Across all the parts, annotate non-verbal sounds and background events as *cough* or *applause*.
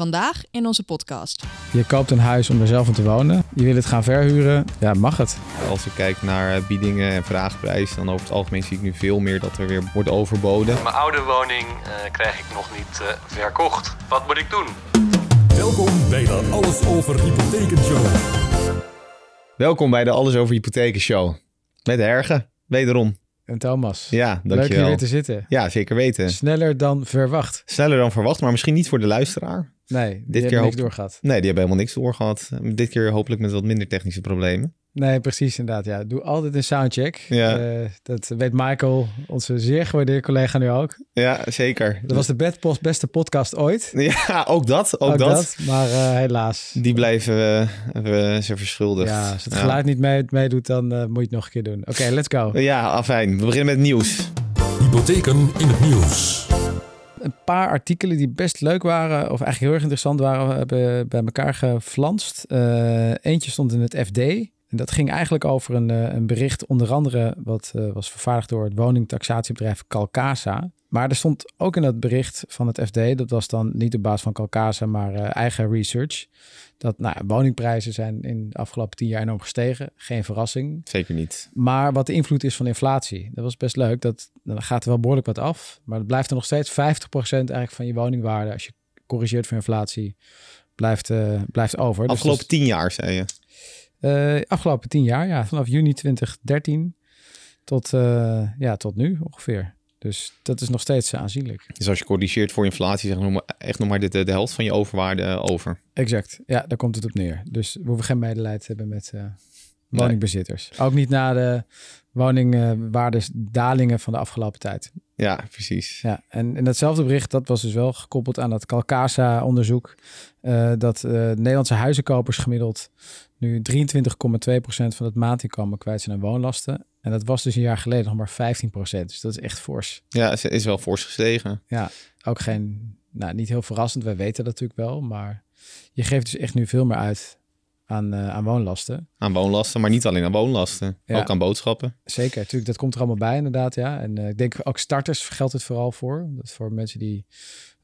Vandaag in onze podcast. Je koopt een huis om er zelf in te wonen. Je wil het gaan verhuren. Ja, mag het. Als ik kijk naar eh, biedingen en vraagprijs, dan over het algemeen zie ik nu veel meer dat er weer wordt overboden. Mijn oude woning eh, krijg ik nog niet eh, verkocht. Wat moet ik doen? Welkom bij de Alles over Hypotheken Show. Welkom bij de Alles over Hypotheken Show. Met Hergen, wederom. En Thomas. Ja, Leuk hier dankjewel. weer te zitten. Ja, zeker weten. Sneller dan verwacht. Sneller dan verwacht, maar misschien niet voor de luisteraar. Nee, die Dit hebben keer niks hoop- doorgehad. Nee, die hebben helemaal niks doorgehad. Dit keer hopelijk met wat minder technische problemen. Nee, precies inderdaad. Ja, doe altijd een soundcheck. Ja. Eh, dat weet Michael, onze zeer gewaardeerde collega nu ook. Ja, zeker. Dat was de bedpost beste podcast ooit. *laughs* Ja, ook dat. Ook, dat. Maar eh, helaas. Die blijven we, we ze verschuldigd. Ja, als het Ja. geluid niet mee, meedoet, dan eh, moet je het nog een keer doen. Oké, let's go. Ja, afijn. We beginnen met het nieuws. Hypotheken in het nieuws. Een paar artikelen die best leuk waren, of eigenlijk heel erg interessant waren, hebben bij elkaar geflanst. Eh, eentje stond in het FD. En dat ging eigenlijk over een, eh, een bericht, onder andere wat eh, was vervaardigd door het woningtaxatiebedrijf Calcasa. Maar er stond ook in dat bericht van het FD, dat was dan niet op basis van Calcasa, maar eh, eigen research, dat nou, woningprijzen zijn in de afgelopen tien jaar enorm gestegen. Geen verrassing. Zeker niet. Maar wat de invloed is van inflatie, dat was best leuk. Dat, dan gaat er wel behoorlijk wat af. Maar het blijft er nog steeds 50% eigenlijk van je woningwaarde, als je corrigeert voor inflatie, blijft, eh, blijft over. Dus Afgelopen dat tien jaar, zei je. Eh, afgelopen 10 jaar, ja. Vanaf juni 2013 tot, eh, ja, tot nu ongeveer. Dus dat is nog steeds aanzienlijk. Dus als je corrigeert voor inflatie, zeg nog maar, echt nog maar de, de, de helft van je overwaarde over. Exact. Ja, daar komt het op neer. Dus we hoeven geen medelijden te hebben met eh, woningbezitters. Ook niet na de woningwaardesdalingen van de afgelopen tijd. Ja, precies. Ja, en in datzelfde bericht, dat was dus wel gekoppeld aan dat Calcasa-onderzoek, eh, dat eh, Nederlandse huizenkopers gemiddeld nu 23,2% van het maandinkomen kwijt zijn aan woonlasten. En dat was dus een jaar geleden nog maar 15%. Dus dat is echt fors. Ja, ze is wel fors gestegen. Ja, ook geen, nou niet heel verrassend, wij weten dat natuurlijk wel, maar je geeft dus echt nu veel meer uit aan, eh, aan woonlasten. Aan woonlasten, maar niet alleen aan woonlasten. Ja. Ook aan boodschappen. Zeker, natuurlijk, dat komt er allemaal bij inderdaad, ja. En eh, ik denk ook starters geldt het vooral voor. Dat voor mensen die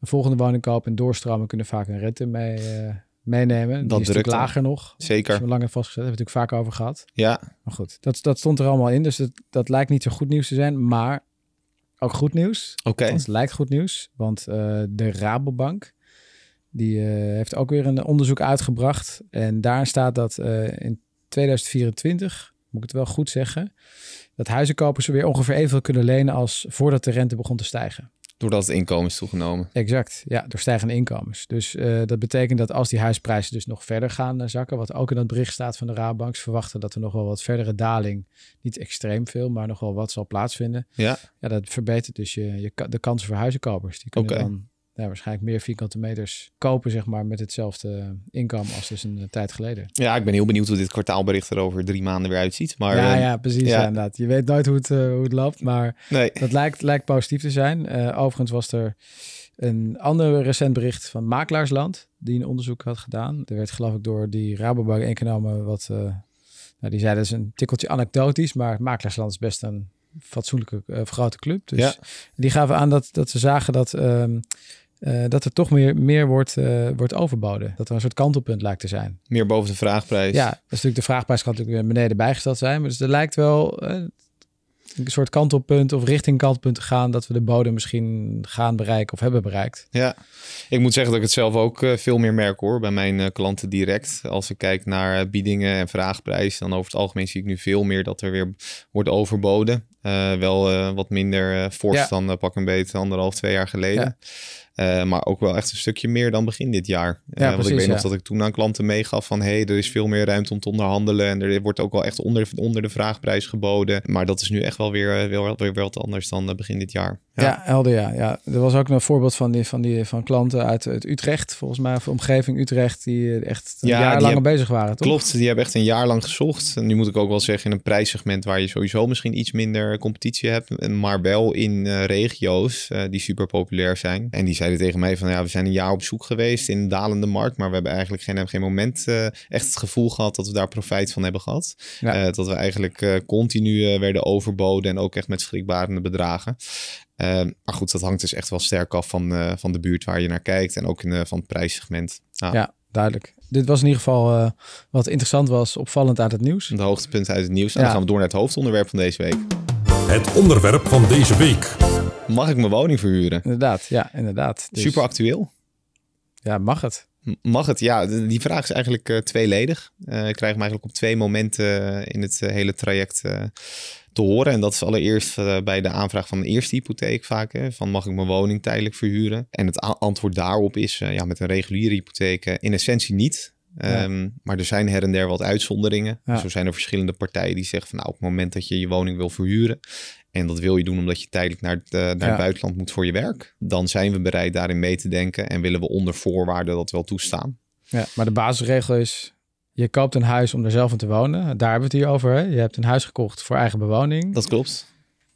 een volgende woning kopen en doorstromen, kunnen vaak een rente mee, eh, meenemen. Die is drukt natuurlijk dan. lager nog. Zeker. Zo lang en vastgezet, hebben we natuurlijk vaak over gehad. Ja, Maar goed, dat, dat stond er allemaal in, dus dat, dat lijkt niet zo goed nieuws te zijn, maar ook goed nieuws. oké. Het lijkt goed nieuws, want de Rabobank, die eh, heeft ook weer een onderzoek uitgebracht. En daarin staat dat eh, in 2024, moet ik het wel goed zeggen, dat huizenkopers weer ongeveer evenveel kunnen lenen als voordat de rente begon te stijgen. Doordat het inkomen is toegenomen. Exact, ja, door stijgende inkomens. Dus eh, dat betekent dat als die huisprijzen dus nog verder gaan zakken, wat ook in dat bericht staat van de Rabobank, ze verwachten dat er nog wel wat verdere daling, niet extreem veel, maar nog wel wat zal plaatsvinden. Ja, Ja, dat verbetert dus je, de kansen voor huizenkopers. Die kunnen dan ja, waarschijnlijk meer vierkante meters kopen, zeg maar, met hetzelfde inkomen als dus een eh, tijd geleden. ja ik ben heel benieuwd hoe dit kwartaalbericht er over drie maanden weer uitziet. Maar ja, eh, ja, precies. ja. Inderdaad. Je weet nooit hoe het, eh, hoe het loopt, maar nee. dat lijkt, lijkt positief te zijn. Eh, overigens was er een ander recent bericht van Makelaarsland, die een onderzoek had gedaan. Er werd geloof ik door die Rabobank ingenomen wat... eh, nou, die zeiden dat is een tikkeltje anekdotisch, maar Makelaarsland is best een fatsoenlijke eh, grote club. Dus Ja. die gaven aan dat, dat ze zagen dat, ehm, eh, dat er toch meer, meer wordt, eh, wordt overboden. Dat er een soort kantelpunt lijkt te zijn. Meer boven de vraagprijs. Ja, dat is natuurlijk de vraagprijs kan natuurlijk weer beneden bijgesteld zijn. Maar dus er lijkt wel eh, een soort kantelpunt of richting kantelpunt te gaan dat we de bodem misschien gaan bereiken of hebben bereikt. Ja, ik moet zeggen dat ik het zelf ook veel meer merk hoor bij mijn klanten direct. Als ik kijk naar biedingen en vraagprijs, dan over het algemeen zie ik nu veel meer dat er weer wordt overboden. Wel wat minder fors Ja. dan pak een beetje anderhalf, twee jaar geleden. Eh, maar ook wel echt een stukje meer dan begin dit jaar. Eh, want ik weet nog ja. dat ik toen aan klanten meegaf van... hé, hey, er is veel meer ruimte om te onderhandelen... en er wordt ook wel echt onder, onder de vraagprijs geboden. Maar dat is nu echt wel weer, eh, weer, weer wat anders dan begin dit jaar. Ja, helder ja. ja. Er was ook een voorbeeld van, die, van, die, van klanten uit, uit Utrecht, volgens mij, of omgeving Utrecht, die echt een Ja, jaar lang bezig waren, toch? Klopt, die hebben echt een jaar lang gezocht. En nu moet ik ook wel zeggen in een prijssegment waar je sowieso misschien iets minder competitie hebt, maar wel in regio's die super populair zijn. En die zeiden tegen mij van ja, we zijn een jaar op zoek geweest in een dalende markt, maar we hebben eigenlijk geen, geen moment eh, echt het gevoel gehad dat we daar profijt van hebben gehad. Ja. Eh, dat we eigenlijk eh, continu eh, werden overboden en ook echt met schrikbarende bedragen. Eh, maar goed, dat hangt dus echt wel sterk af van, eh, van de buurt waar je naar kijkt en ook in, van het prijssegment. Ja, duidelijk. Dit was in ieder geval eh, wat interessant was, opvallend uit het nieuws. De hoogtepunten uit het nieuws. En Ja. dan gaan we door naar het hoofdonderwerp van deze week. Het onderwerp van deze week. Mag ik mijn woning verhuren? Inderdaad, ja, inderdaad. Dus, Super actueel. Ja, mag het? Mag het? Ja, die vraag is eigenlijk eh, tweeledig. Eh, ik krijg hem eigenlijk op twee momenten eh, in het hele traject te horen. En dat is allereerst bij de aanvraag van de eerste hypotheek vaak. Hè, van mag ik mijn woning tijdelijk verhuren? En het antwoord daarop is ja, met een reguliere hypotheek in essentie niet. Ja. Ehm, Maar er zijn her en der wat uitzonderingen. Ja. Zo zijn er verschillende partijen die zeggen van nou, op het moment dat je je woning wil verhuren. En dat wil je doen omdat je tijdelijk naar het, eh, naar Ja. het buitenland moet voor je werk. Dan zijn we bereid daarin mee te denken. En willen we onder voorwaarden dat wel toestaan. Ja, maar de basisregel is, je koopt een huis om er zelf in te wonen. Daar hebben we het hier over. Hè? Je hebt een huis gekocht voor eigen bewoning. Dat klopt.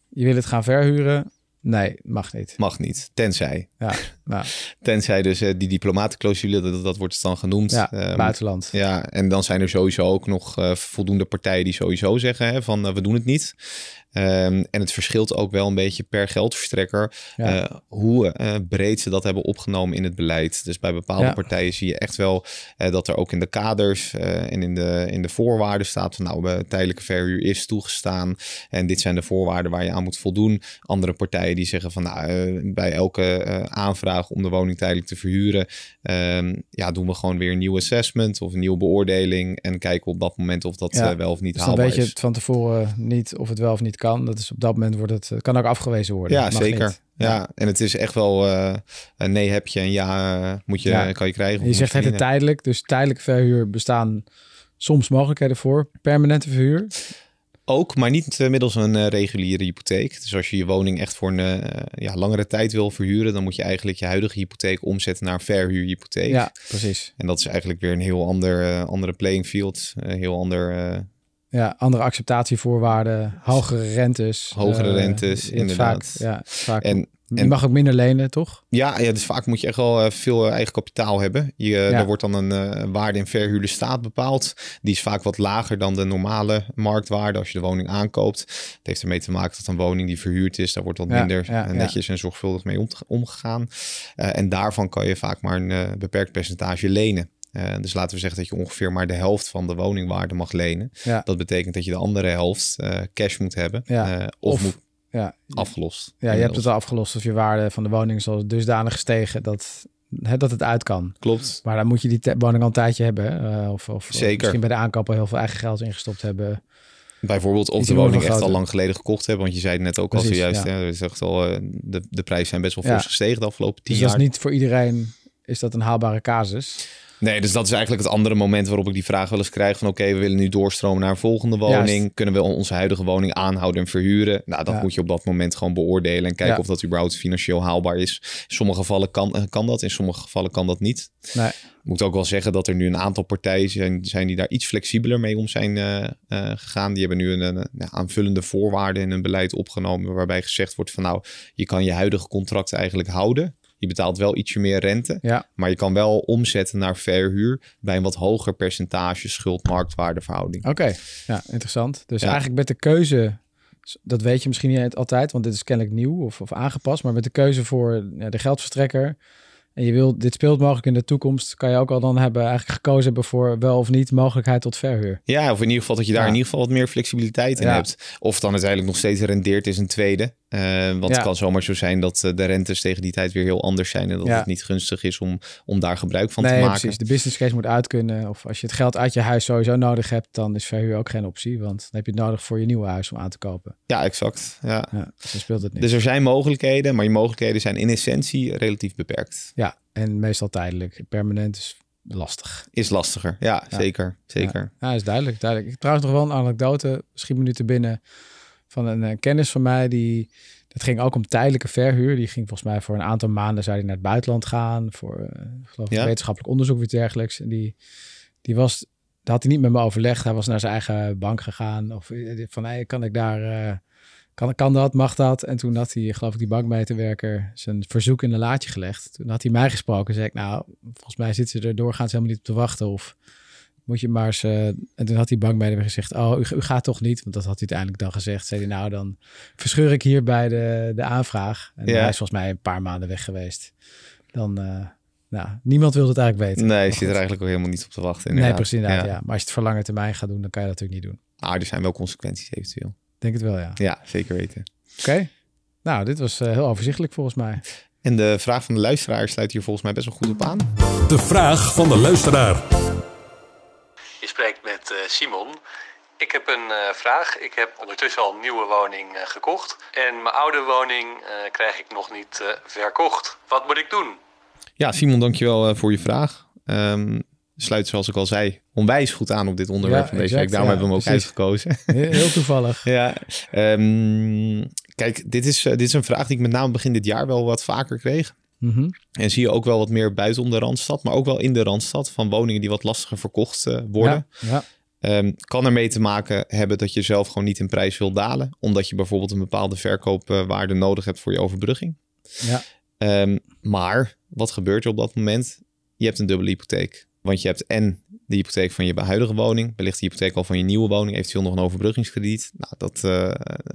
Je wil het gaan verhuren. Nee, mag niet. Mag niet. Tenzij. Ja, nou, *laughs* Tenzij dus eh, die diplomatenclausule, dat, dat wordt dan genoemd. ja Ehm, buitenland. Ja, en dan zijn er sowieso ook nog eh, voldoende partijen die sowieso zeggen hè, van we doen het niet. Ehm, en het verschilt ook wel een beetje per geldverstrekker Ja. eh, hoe eh, breed ze dat hebben opgenomen in het beleid. Dus bij bepaalde Ja. partijen zie je echt wel eh, dat er ook in de kaders en in de, in de voorwaarden staat van nou, tijdelijke verhuur is toegestaan. En dit zijn de voorwaarden waar je aan moet voldoen. Andere partijen die zeggen van nou, bij elke aanvraag om de woning tijdelijk te verhuren, ehm, ja, doen we gewoon weer een nieuw assessment of een nieuwe beoordeling. En kijken op dat moment of dat Ja. wel of niet Dus dan haalbaar weet je is. het van tevoren niet of het wel of niet kan. Dat is op dat moment wordt het, kan ook afgewezen worden. Ja, zeker. niet. Ja. en het is echt wel eh, een nee heb je en ja eh, moet je, Ja. kan je krijgen. Je zegt het tijdelijk, dus tijdelijk verhuur bestaan soms mogelijkheden voor. Permanente verhuur. Ook, maar niet eh, middels een reguliere hypotheek. Dus als je je woning echt voor een ja, langere tijd wil verhuren, dan moet je eigenlijk je huidige hypotheek omzetten naar een verhuurhypotheek. Ja, precies. En dat is eigenlijk weer een heel ander, andere playing field. Een heel ander. Ja, andere acceptatievoorwaarden, hogere rentes. Hogere eh, rentes, inderdaad. Vaak, ja, vaak, en je mag ook minder lenen, toch? Ja, ja, dus vaak moet je echt wel eh, veel eh, eigen kapitaal hebben. Je, Ja. Er wordt dan een waarde in verhuurde staat bepaald. Die is vaak wat lager dan de normale marktwaarde als je de woning aankoopt. Het heeft ermee te maken dat een woning die verhuurd is, daar wordt wat Ja, minder netjes en zorgvuldig mee om- omgegaan. En daarvan kan je vaak maar een beperkt percentage lenen. Eh, dus laten we zeggen dat je ongeveer maar de helft van de woningwaarde mag lenen. Ja. Dat betekent dat je de andere helft eh, cash moet hebben Ja. eh, of, Of- moet Ja, afgelost. ja je hebt het al afgelost of je waarde van de woning is al dusdanig gestegen dat, hè, dat het uit kan. Klopt. Maar dan moet je die woning al een tijdje hebben. of, of, of Zeker. misschien bij de aankoop al heel veel eigen geld ingestopt hebben. Bijvoorbeeld of de woning echt al lang geleden gekocht hebben. Want je zei het net ook al zojuist. ja. Hè, echt al, de, de prijzen zijn best wel fors gestegen de afgelopen tien Dus dat jaar. is niet voor iedereen is dat een haalbare casus. Nee, dus dat is eigenlijk het andere moment waarop ik die vraag wel eens krijg. Van oké, we willen nu doorstromen naar een volgende woning. Juist. Kunnen we onze huidige woning aanhouden en verhuren? Nou, dat Ja. moet je op dat moment gewoon beoordelen. En kijken Ja. of dat überhaupt financieel haalbaar is. In sommige gevallen kan, eh, kan dat. In sommige gevallen kan dat niet. Nee. Ik moet ook wel zeggen dat er nu een aantal partijen zijn, zijn die daar iets flexibeler mee om zijn eh, eh, gegaan. Die hebben nu een, een, aanvullende voorwaarden in hun beleid opgenomen. Waarbij gezegd wordt van nou, je kan je huidige contract eigenlijk houden. Je betaalt wel ietsje meer rente. Ja, Maar je kan wel omzetten naar verhuur bij een wat hoger percentage schuld-marktwaardeverhouding. oké. Ja, interessant. Dus Ja. eigenlijk met de keuze, dat weet je misschien niet altijd, want dit is kennelijk nieuw of, of aangepast. Maar met de keuze voor ja, de geldverstrekker en je wil, dit speelt mogelijk in de toekomst, kan je ook al dan hebben eigenlijk gekozen hebben voor wel of niet mogelijkheid tot verhuur. Ja, of in ieder geval dat je daar Ja. in ieder geval wat meer flexibiliteit in Ja. hebt. Of het dan uiteindelijk nog steeds rendeert is een tweede. Eh, want Ja. het kan zomaar zo zijn dat eh, de rentes tegen die tijd weer heel anders zijn. En dat Ja. het niet gunstig is om, om daar gebruik van nee, te maken. precies. De business case moet uit kunnen. Of als je het geld uit je huis sowieso nodig hebt, dan is verhuur ook geen optie. Want dan heb je het nodig voor je nieuwe huis om aan te kopen. Ja, exact. Ja. Ja, dus speelt het niet. Dus er zijn mogelijkheden, maar die mogelijkheden zijn in essentie relatief beperkt. Ja, en meestal tijdelijk. Permanent is lastig. Is lastiger. Ja, zeker. Zeker. Ja, is duidelijk, duidelijk. Ik trouwens nog wel een anekdote, schiet me nu te binnen, van een eh, kennis van mij. Die, dat ging ook om tijdelijke verhuur. Die ging volgens mij voor een aantal maanden zou die naar het buitenland gaan. Voor eh, geloof ik, Ja. wetenschappelijk onderzoek of iets dergelijks. En die, die was, dat had hij niet met me overlegd. Hij was naar zijn eigen bank gegaan. Of eh, van, hey, kan ik daar... kan, kan dat, mag dat? En toen had hij, geloof ik, die bankmeterwerker zijn verzoek in een laadje gelegd. Toen had hij mij gesproken. Zei ik, nou, volgens mij zitten ze er doorgaans helemaal niet op te wachten. Of moet je maar eens... eh, en toen had die bankmedewerker gezegd, oh, u, u gaat toch niet? Want dat had hij uiteindelijk dan gezegd. Zei hij, nou, dan verscheur ik hier bij de, de aanvraag. En Ja. hij is volgens mij een paar maanden weg geweest. Dan, eh, nou, niemand wilde het eigenlijk weten. Nee, je zit er eigenlijk ook helemaal niet op te wachten. Nee, precies inderdaad, ja. Maar als je het voor lange termijn gaat doen, dan kan je dat natuurlijk niet doen. Maar er zijn wel consequenties eventueel. Denk het wel, ja. Ja, zeker weten. Oké. Nou, dit was eh, heel overzichtelijk volgens mij. En de vraag van de luisteraar sluit hier volgens mij best wel goed op aan. De vraag van de luisteraar. Je spreekt met eh, Simon. Ik heb een eh, vraag. Ik heb ondertussen al een nieuwe woning eh, gekocht. En mijn oude woning eh, krijg ik nog niet eh, verkocht. Wat moet ik doen? Ja, Simon, dankjewel eh, voor je vraag. Ehm, sluit, zoals ik al zei, onwijs goed aan op dit onderwerp Ja, van deze exact, week. Daarom ja, hebben we hem ook precies. uitgekozen. Heel, heel toevallig. *laughs* ja, ehm, kijk, dit is, dit is een vraag die ik met name begin dit jaar wel wat vaker kreeg. Mhm. En zie je ook wel wat meer buiten de Randstad, maar ook wel in de Randstad van woningen die wat lastiger verkocht eh, worden. Ja, ja. Ehm, kan ermee te maken hebben dat je zelf gewoon niet in prijs wil dalen, omdat je bijvoorbeeld een bepaalde verkoopwaarde nodig hebt voor je overbrugging. ja. Ehm, maar wat gebeurt er op dat moment? Je hebt een dubbele hypotheek. Want je hebt en de hypotheek van je huidige woning, wellicht de hypotheek al van je nieuwe woning, eventueel nog een overbruggingskrediet. Nou, dat, eh,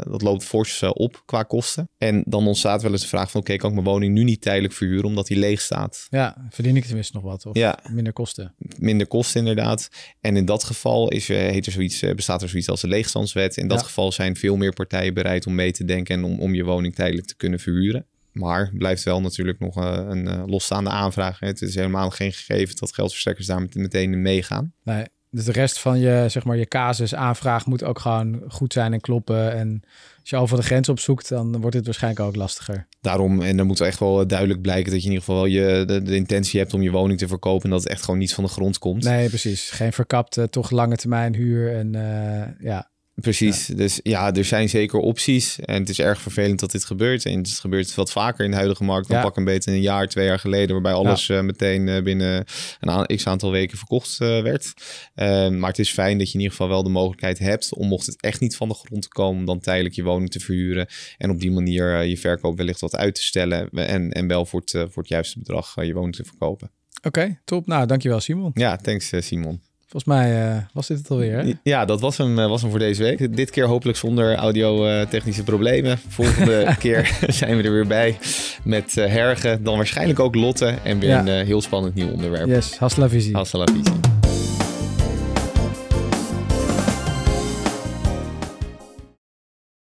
dat loopt fors eh, op qua kosten. En dan ontstaat wel eens de vraag van, oké, kan ik mijn woning nu niet tijdelijk verhuren omdat die leeg staat? ja, verdien ik tenminste nog wat. Of Ja. minder kosten. minder kosten inderdaad. En in dat geval is, eh, heet er zoiets, bestaat er zoiets als de leegstandswet. In dat Ja. geval zijn veel meer partijen bereid om mee te denken en om, om je woning tijdelijk te kunnen verhuren. Maar blijft wel natuurlijk nog eh, een eh, losstaande aanvraag. Het is helemaal geen gegeven dat geldverstrekkers daar met- meteen in meegaan. Nee, dus de rest van je, zeg maar, je casus aanvraag moet ook gewoon goed zijn en kloppen. En als je over de grens opzoekt, dan wordt het waarschijnlijk ook lastiger. Daarom, en dan moet echt wel eh, duidelijk blijken dat je in ieder geval wel je, de, de intentie hebt om je woning te verkopen. En dat het echt gewoon niet van de grond komt. Nee, precies. Geen verkapte, toch lange termijn huur. En ja, Precies, dus ja, er zijn zeker opties. En het is erg vervelend dat dit gebeurt. En het gebeurt wat vaker in de huidige markt dan Ja. pak een beetje een jaar, twee jaar geleden, waarbij alles eh, meteen eh, binnen een x aantal weken verkocht eh, werd. Eh, maar het is fijn dat je in ieder geval wel de mogelijkheid hebt om, mocht het echt niet van de grond te komen, om dan tijdelijk je woning te verhuren. En op die manier je verkoop wellicht wat uit te stellen. En, en wel voor het, voor het juiste bedrag je woning te verkopen. oké, top. Nou, dankjewel Simon. Ja, thanks Simon. Volgens mij eh, was dit het alweer. Hè? Ja, dat was hem, eh, was hem voor deze week. Dit keer hopelijk zonder audio-technische problemen. Volgende *laughs* keer *laughs* zijn we er weer bij met eh, Hergen. Dan waarschijnlijk ook Lotte. En weer Ja. een eh, heel spannend nieuw onderwerp. Yes, hasta la visie. Hasta la vista.